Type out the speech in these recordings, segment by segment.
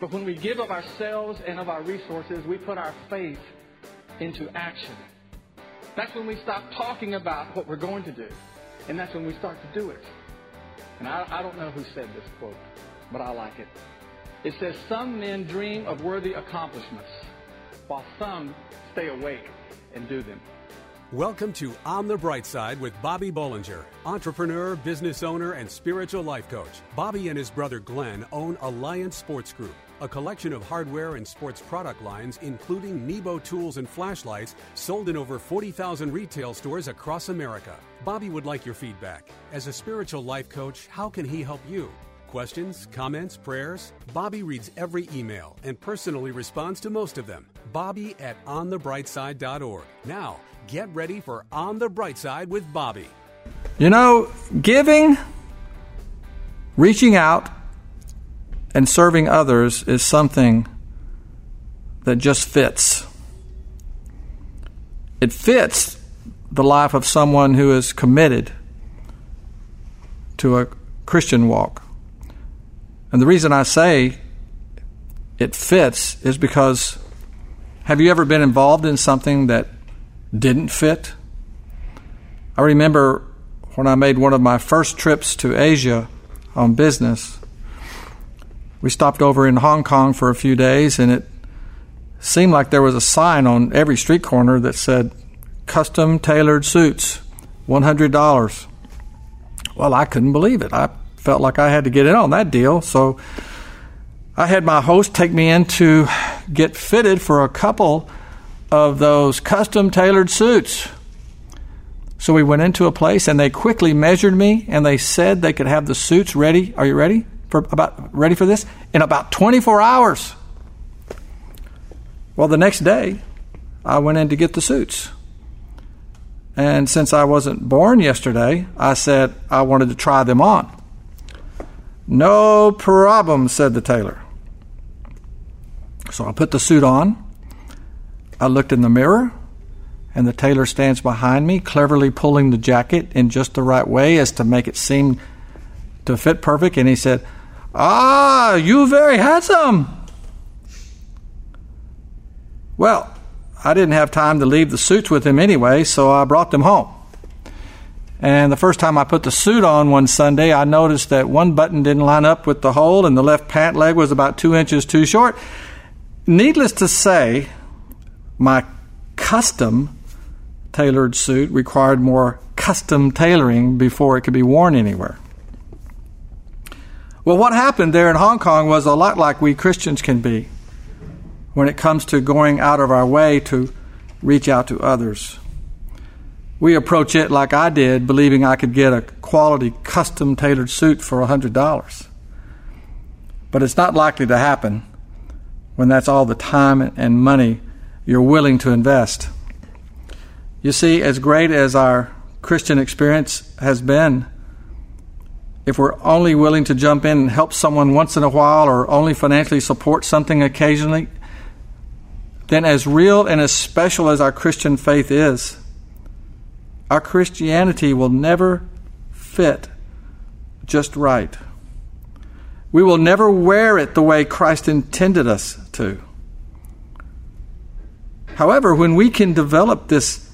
But when we give of ourselves and of our resources, we put our faith into action. That's when we stop talking about what we're going to do. And that's when we start to do it. And I, I don't know who said this quote, but I like it. It says, Some men dream of worthy accomplishments, while some stay awake and do them. Welcome to On the Bright Side with Bobby Bollinger, entrepreneur, business owner, and spiritual life coach. Bobby and his brother Glenn own Alliance Sports Group, a collection of hardware and sports product lines, including Nebo tools and flashlights, sold in over 40,000 retail stores across America. Bobby would like your feedback. As a spiritual life coach, how can he help you? Questions, comments, prayers? Bobby reads every email and personally responds to most of them. Bobby at onthebrightside.org. Now, get ready for On the Bright Side with Bobby. You know, giving, reaching out, and serving others is something that just fits. It fits the life of someone who is committed to a Christian walk. And the reason I say it fits is because have you ever been involved in something that didn't fit? I remember when I made one of my first trips to Asia on business, we stopped over in Hong Kong for a few days, and it seemed like there was a sign on every street corner that said, Custom tailored suits, $100. Well, I couldn't believe it. I felt like I had to get in on that deal. So I had my host take me in to get fitted for a couple of those custom tailored suits. So we went into a place and they quickly measured me and they said they could have the suits ready. Are you ready for about ready for this? In about 24 hours. Well, the next day I went in to get the suits. And since I wasn't born yesterday, I said I wanted to try them on. No problem, said the tailor. So I put the suit on. I looked in the mirror, and the tailor stands behind me, cleverly pulling the jacket in just the right way as to make it seem to fit perfect. And he said, Ah, you very handsome. Well, I didn't have time to leave the suits with him anyway, so I brought them home. And the first time I put the suit on one Sunday, I noticed that one button didn't line up with the hole, and the left pant leg was about two inches too short. Needless to say, my custom tailored suit required more custom tailoring before it could be worn anywhere. Well, what happened there in Hong Kong was a lot like we Christians can be when it comes to going out of our way to reach out to others we approach it like I did, believing I could get a quality custom tailored suit for $100. But it's not likely to happen when that's all the time and money you're willing to invest. You see, as great as our Christian experience has been, if we're only willing to jump in and help someone once in a while or only financially support something occasionally, then as real and as special as our Christian faith is, our Christianity will never fit just right. We will never wear it the way Christ intended us to. However, when we can develop this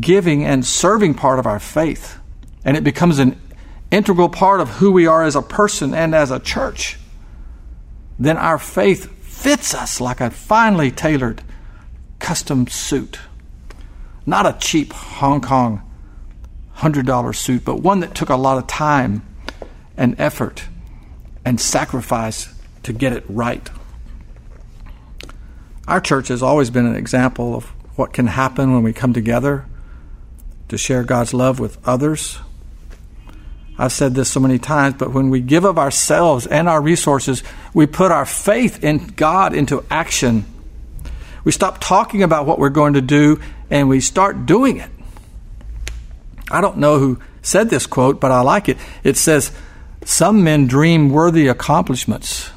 giving and serving part of our faith, and it becomes an integral part of who we are as a person and as a church, then our faith fits us like a finely tailored custom suit. Not a cheap Hong Kong $100 suit, but one that took a lot of time and effort and sacrifice to get it right. Our church has always been an example of what can happen when we come together to share God's love with others. I've said this so many times, but when we give of ourselves and our resources, we put our faith in God into action. We stop talking about what we're going to do and we start doing it. I don't know who said this quote, but I like it. It says, Some men dream worthy accomplishments,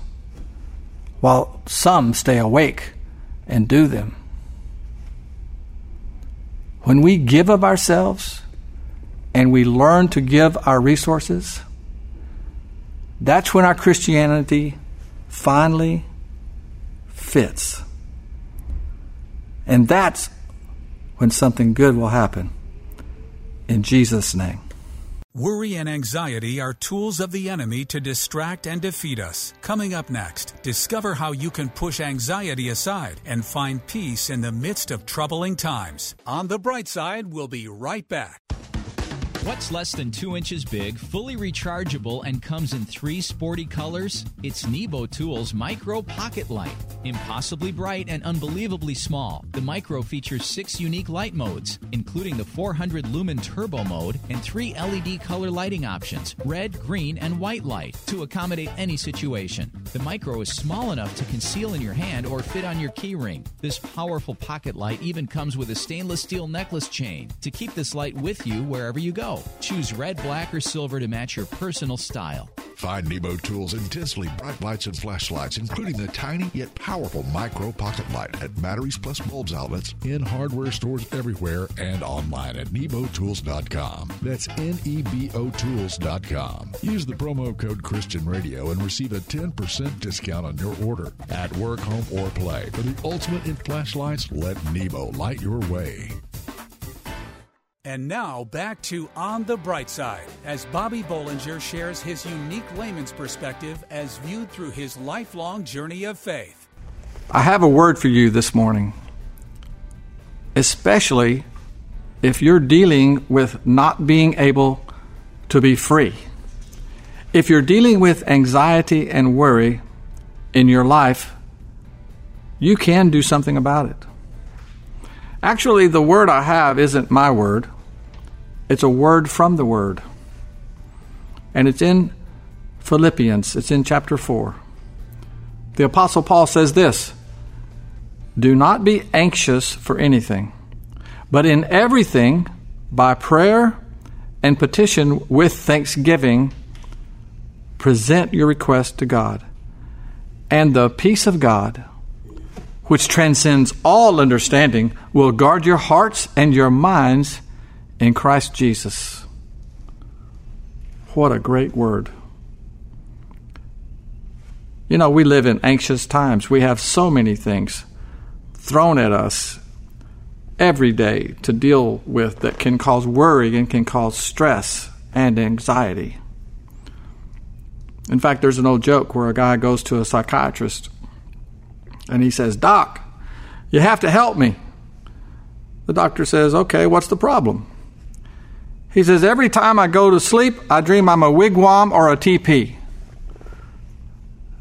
while some stay awake and do them. When we give of ourselves and we learn to give our resources, that's when our Christianity finally fits. And that's when something good will happen. In Jesus' name. Worry and anxiety are tools of the enemy to distract and defeat us. Coming up next, discover how you can push anxiety aside and find peace in the midst of troubling times. On the bright side, we'll be right back. What's less than two inches big, fully rechargeable, and comes in three sporty colors? It's Nebo Tools Micro Pocket Light. Impossibly bright and unbelievably small, the Micro features six unique light modes, including the 400 lumen turbo mode and three LED color lighting options red, green, and white light to accommodate any situation. The Micro is small enough to conceal in your hand or fit on your keyring. This powerful pocket light even comes with a stainless steel necklace chain to keep this light with you wherever you go. Choose red, black, or silver to match your personal style. Find Nebo Tools' intensely bright lights and flashlights, including the tiny yet powerful micro pocket light at Batteries Plus Bulbs outlets in hardware stores everywhere and online at nebotools.com. That's N-E-B-O Tools.com. Use the promo code Christian Radio and receive a 10% discount on your order. At work, home, or play. For the ultimate in flashlights, let Nebo light your way. And now back to On the Bright Side as Bobby Bollinger shares his unique layman's perspective as viewed through his lifelong journey of faith. I have a word for you this morning, especially if you're dealing with not being able to be free. If you're dealing with anxiety and worry in your life, you can do something about it. Actually, the word I have isn't my word. It's a word from the Word. And it's in Philippians, it's in chapter 4. The Apostle Paul says this Do not be anxious for anything, but in everything, by prayer and petition with thanksgiving, present your request to God. And the peace of God, which transcends all understanding, will guard your hearts and your minds in Christ Jesus. What a great word. You know, we live in anxious times. We have so many things thrown at us every day to deal with that can cause worry and can cause stress and anxiety. In fact, there's an old joke where a guy goes to a psychiatrist and he says, Doc, you have to help me. The doctor says, Okay, what's the problem? He says, Every time I go to sleep, I dream I'm a wigwam or a teepee.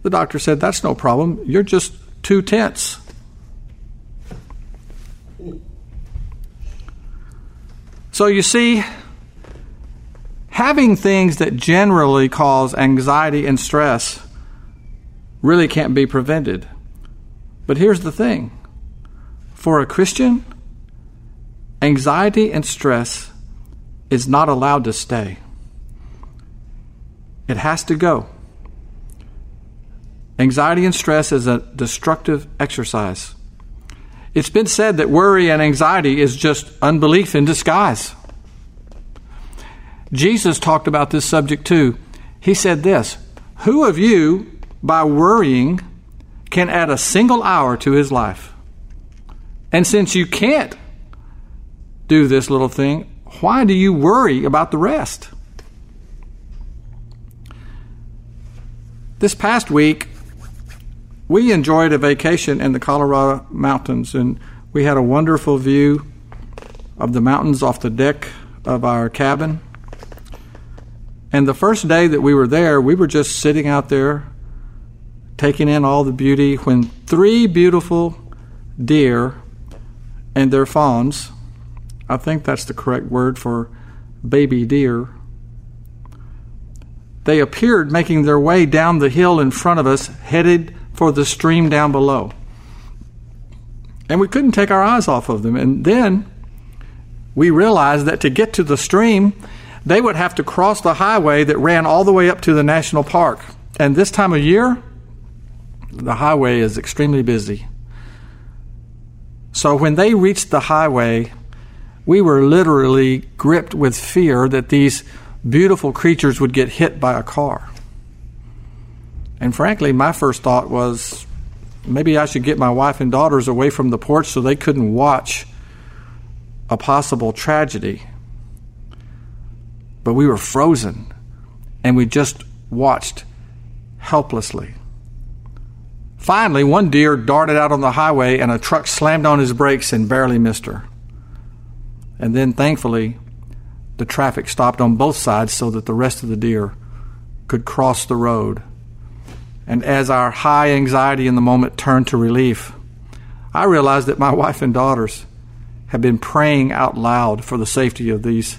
The doctor said, That's no problem. You're just too tense. So you see, having things that generally cause anxiety and stress really can't be prevented. But here's the thing for a Christian, anxiety and stress is not allowed to stay. It has to go. Anxiety and stress is a destructive exercise. It's been said that worry and anxiety is just unbelief in disguise. Jesus talked about this subject too. He said this Who of you, by worrying, can add a single hour to his life? And since you can't do this little thing, why do you worry about the rest? This past week, we enjoyed a vacation in the Colorado mountains, and we had a wonderful view of the mountains off the deck of our cabin. And the first day that we were there, we were just sitting out there taking in all the beauty when three beautiful deer and their fawns I think that's the correct word for baby deer. They appeared making their way down the hill in front of us, headed for the stream down below. And we couldn't take our eyes off of them. And then we realized that to get to the stream, they would have to cross the highway that ran all the way up to the national park. And this time of year, the highway is extremely busy. So when they reached the highway, we were literally gripped with fear that these beautiful creatures would get hit by a car. And frankly, my first thought was, maybe I should get my wife and daughters away from the porch so they couldn't watch a possible tragedy. But we were frozen and we just watched helplessly. Finally, one deer darted out on the highway and a truck slammed on his brakes and barely missed her. And then, thankfully, the traffic stopped on both sides so that the rest of the deer could cross the road. And as our high anxiety in the moment turned to relief, I realized that my wife and daughters had been praying out loud for the safety of these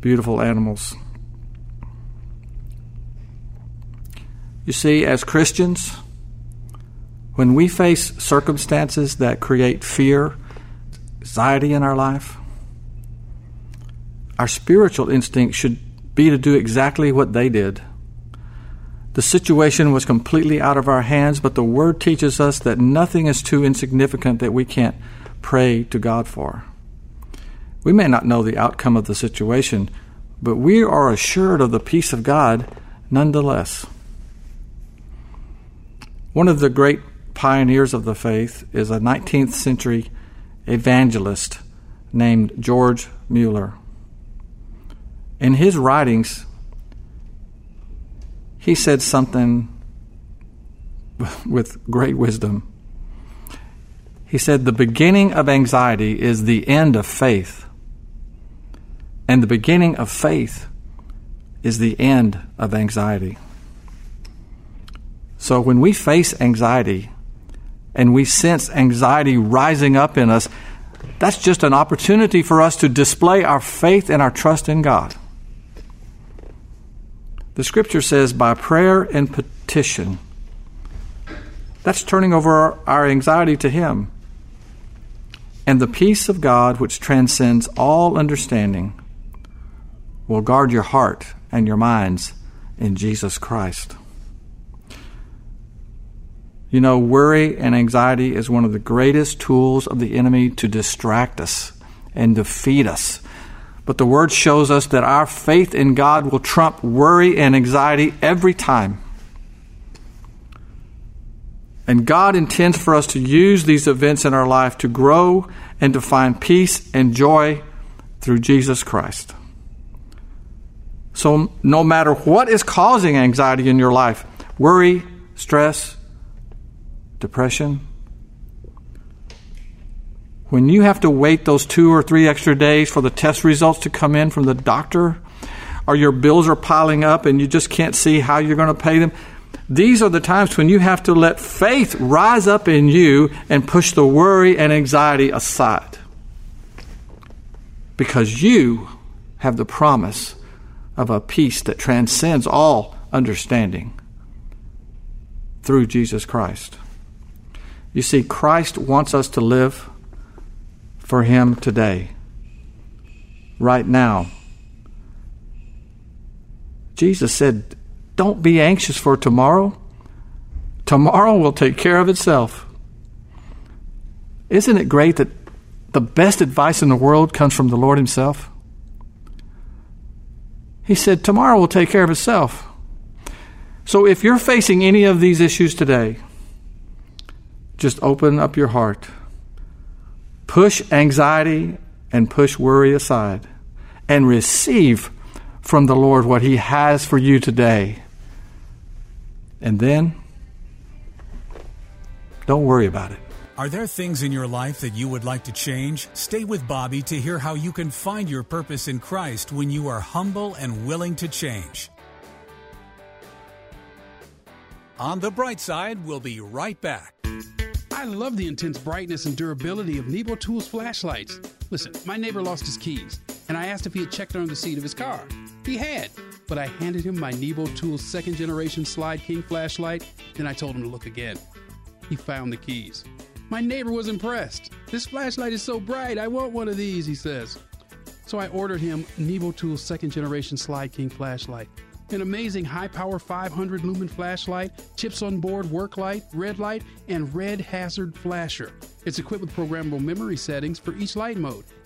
beautiful animals. You see, as Christians, when we face circumstances that create fear, anxiety in our life, our spiritual instinct should be to do exactly what they did. The situation was completely out of our hands, but the Word teaches us that nothing is too insignificant that we can't pray to God for. We may not know the outcome of the situation, but we are assured of the peace of God nonetheless. One of the great pioneers of the faith is a 19th century evangelist named George Mueller. In his writings, he said something with great wisdom. He said, The beginning of anxiety is the end of faith, and the beginning of faith is the end of anxiety. So when we face anxiety and we sense anxiety rising up in us, that's just an opportunity for us to display our faith and our trust in God. The scripture says, by prayer and petition. That's turning over our anxiety to Him. And the peace of God, which transcends all understanding, will guard your heart and your minds in Jesus Christ. You know, worry and anxiety is one of the greatest tools of the enemy to distract us and defeat us but the Word shows us that our faith in God will trump worry and anxiety every time. And God intends for us to use these events in our life to grow and to find peace and joy through Jesus Christ. So, no matter what is causing anxiety in your life worry, stress, depression, when you have to wait those two or three extra days for the test results to come in from the doctor, or your bills are piling up and you just can't see how you're going to pay them, these are the times when you have to let faith rise up in you and push the worry and anxiety aside. Because you have the promise of a peace that transcends all understanding through Jesus Christ. You see, Christ wants us to live for him today, right now. Jesus said, Don't be anxious for tomorrow. Tomorrow will take care of itself. Isn't it great that the best advice in the world comes from the Lord Himself? He said, Tomorrow will take care of itself. So if you're facing any of these issues today, just open up your heart Push anxiety and push worry aside and receive from the Lord what He has for you today. And then, don't worry about it. Are there things in your life that you would like to change? Stay with Bobby to hear how you can find your purpose in Christ when you are humble and willing to change. On the bright side, we'll be right back. I love the intense brightness and durability of Nebo Tools flashlights. Listen, my neighbor lost his keys, and I asked if he had checked under the seat of his car. He had, but I handed him my Nebo Tools second generation Slyde King flashlight, then I told him to look again. He found the keys. My neighbor was impressed. This flashlight is so bright, I want one of these, he says. So I ordered him Nebo Tools second generation Slyde King flashlight an amazing high power 500 lumen flashlight, chips on board work light, red light, and red hazard flasher. It's equipped with programmable memory settings for each light mode,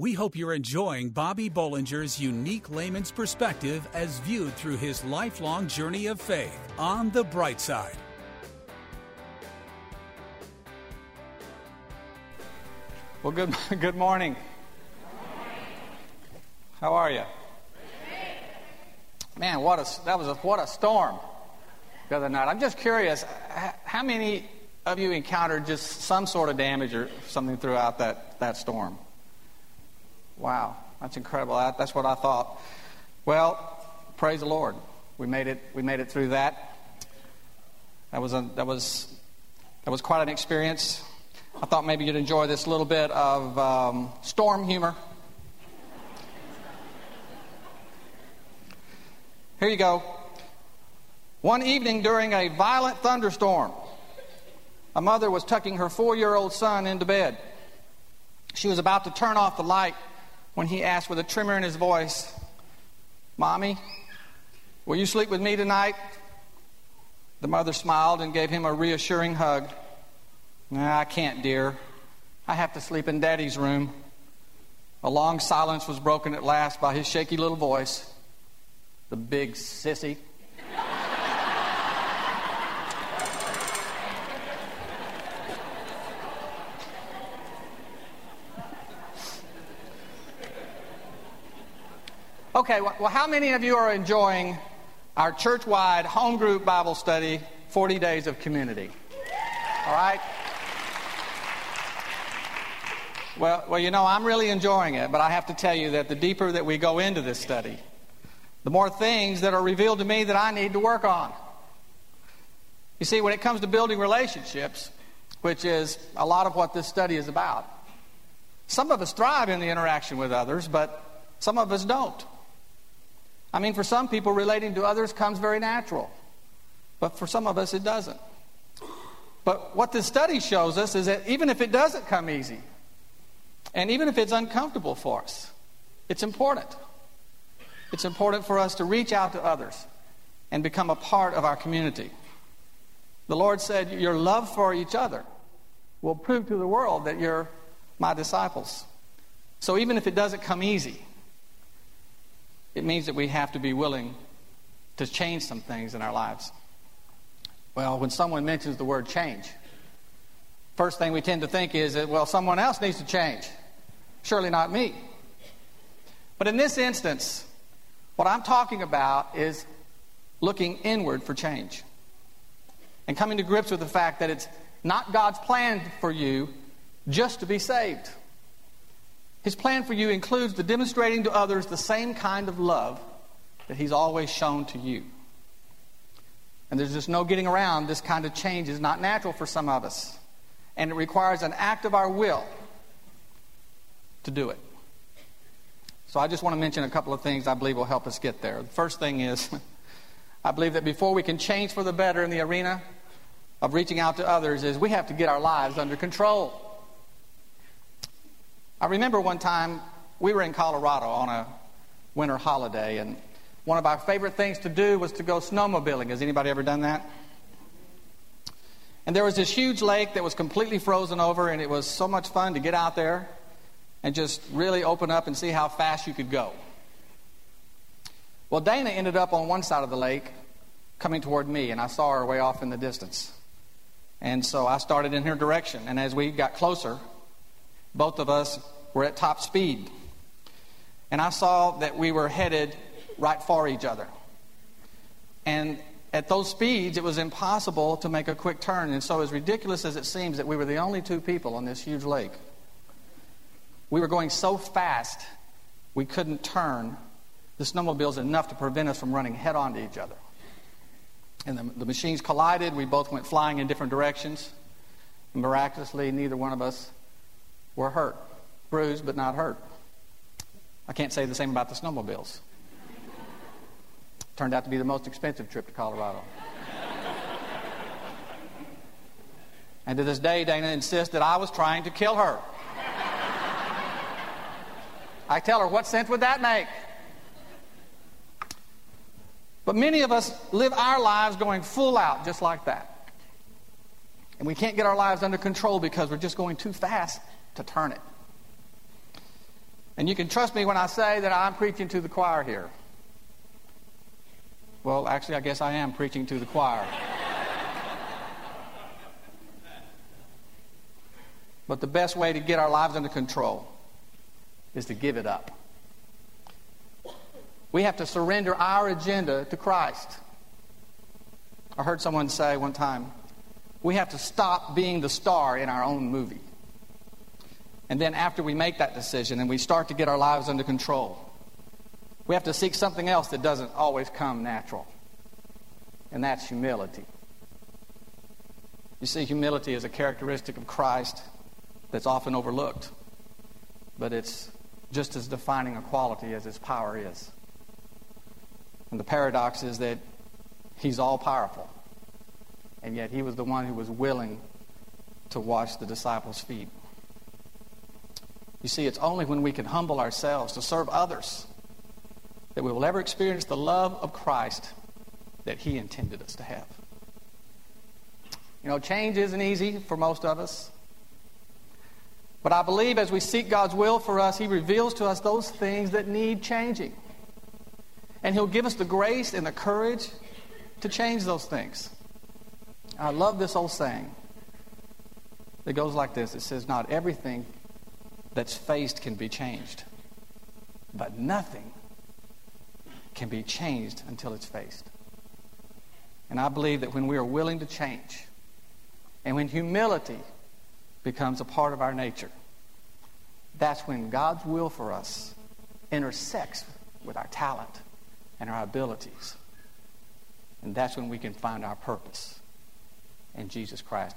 We hope you're enjoying Bobby Bollinger's unique layman's perspective as viewed through his lifelong journey of faith on the bright side. Well, good, good morning. How are you? Man, what a, that was a, what a storm the other night. I'm just curious, how many of you encountered just some sort of damage or something throughout that, that storm? Wow, that's incredible. That, that's what I thought. Well, praise the Lord. We made it. We made it through that. That was a, that was that was quite an experience. I thought maybe you'd enjoy this little bit of um, storm humor. Here you go. One evening during a violent thunderstorm, a mother was tucking her four year old son into bed. She was about to turn off the light when he asked with a tremor in his voice, Mommy, will you sleep with me tonight? The mother smiled and gave him a reassuring hug. Nah, I can't, dear. I have to sleep in Daddy's room. A long silence was broken at last by his shaky little voice. The big sissy. Okay, well, how many of you are enjoying our church wide home group Bible study, 40 Days of Community? All right? Well, well, you know, I'm really enjoying it, but I have to tell you that the deeper that we go into this study, the more things that are revealed to me that I need to work on. You see, when it comes to building relationships, which is a lot of what this study is about, some of us thrive in the interaction with others, but some of us don't. I mean, for some people, relating to others comes very natural, but for some of us, it doesn't. But what this study shows us is that even if it doesn't come easy, and even if it's uncomfortable for us, it's important. It's important for us to reach out to others and become a part of our community. The Lord said, Your love for each other will prove to the world that you're my disciples. So even if it doesn't come easy, it means that we have to be willing to change some things in our lives. Well, when someone mentions the word change, first thing we tend to think is that, well, someone else needs to change. Surely not me. But in this instance, what I'm talking about is looking inward for change and coming to grips with the fact that it's not God's plan for you just to be saved. His plan for you includes the demonstrating to others the same kind of love that He's always shown to you. And there's just no getting around this kind of change is not natural for some of us. And it requires an act of our will to do it. So I just want to mention a couple of things I believe will help us get there. The first thing is I believe that before we can change for the better in the arena of reaching out to others is we have to get our lives under control. I remember one time we were in Colorado on a winter holiday, and one of our favorite things to do was to go snowmobiling. Has anybody ever done that? And there was this huge lake that was completely frozen over, and it was so much fun to get out there and just really open up and see how fast you could go. Well, Dana ended up on one side of the lake coming toward me, and I saw her way off in the distance. And so I started in her direction, and as we got closer, both of us were at top speed. And I saw that we were headed right for each other. And at those speeds, it was impossible to make a quick turn. And so, as ridiculous as it seems that we were the only two people on this huge lake, we were going so fast we couldn't turn the snowmobiles enough to prevent us from running head on to each other. And the, the machines collided. We both went flying in different directions. Miraculously, neither one of us were hurt. Bruised, but not hurt. I can't say the same about the snowmobiles. Turned out to be the most expensive trip to Colorado. and to this day, Dana insists that I was trying to kill her. I tell her, what sense would that make? But many of us live our lives going full out just like that. And we can't get our lives under control because we're just going too fast to turn it. And you can trust me when I say that I'm preaching to the choir here. Well, actually, I guess I am preaching to the choir. but the best way to get our lives under control is to give it up. We have to surrender our agenda to Christ. I heard someone say one time, we have to stop being the star in our own movie. And then after we make that decision and we start to get our lives under control, we have to seek something else that doesn't always come natural. And that's humility. You see, humility is a characteristic of Christ that's often overlooked, but it's just as defining a quality as his power is. And the paradox is that he's all powerful, and yet he was the one who was willing to wash the disciples' feet. You see, it's only when we can humble ourselves to serve others that we will ever experience the love of Christ that he intended us to have. You know, change isn't easy for most of us. But I believe as we seek God's will for us, He reveals to us those things that need changing. And He'll give us the grace and the courage to change those things. I love this old saying that goes like this it says, Not everything that's faced can be changed, but nothing can be changed until it's faced. And I believe that when we are willing to change, and when humility becomes a part of our nature. That's when God's will for us intersects with our talent and our abilities. And that's when we can find our purpose in Jesus Christ.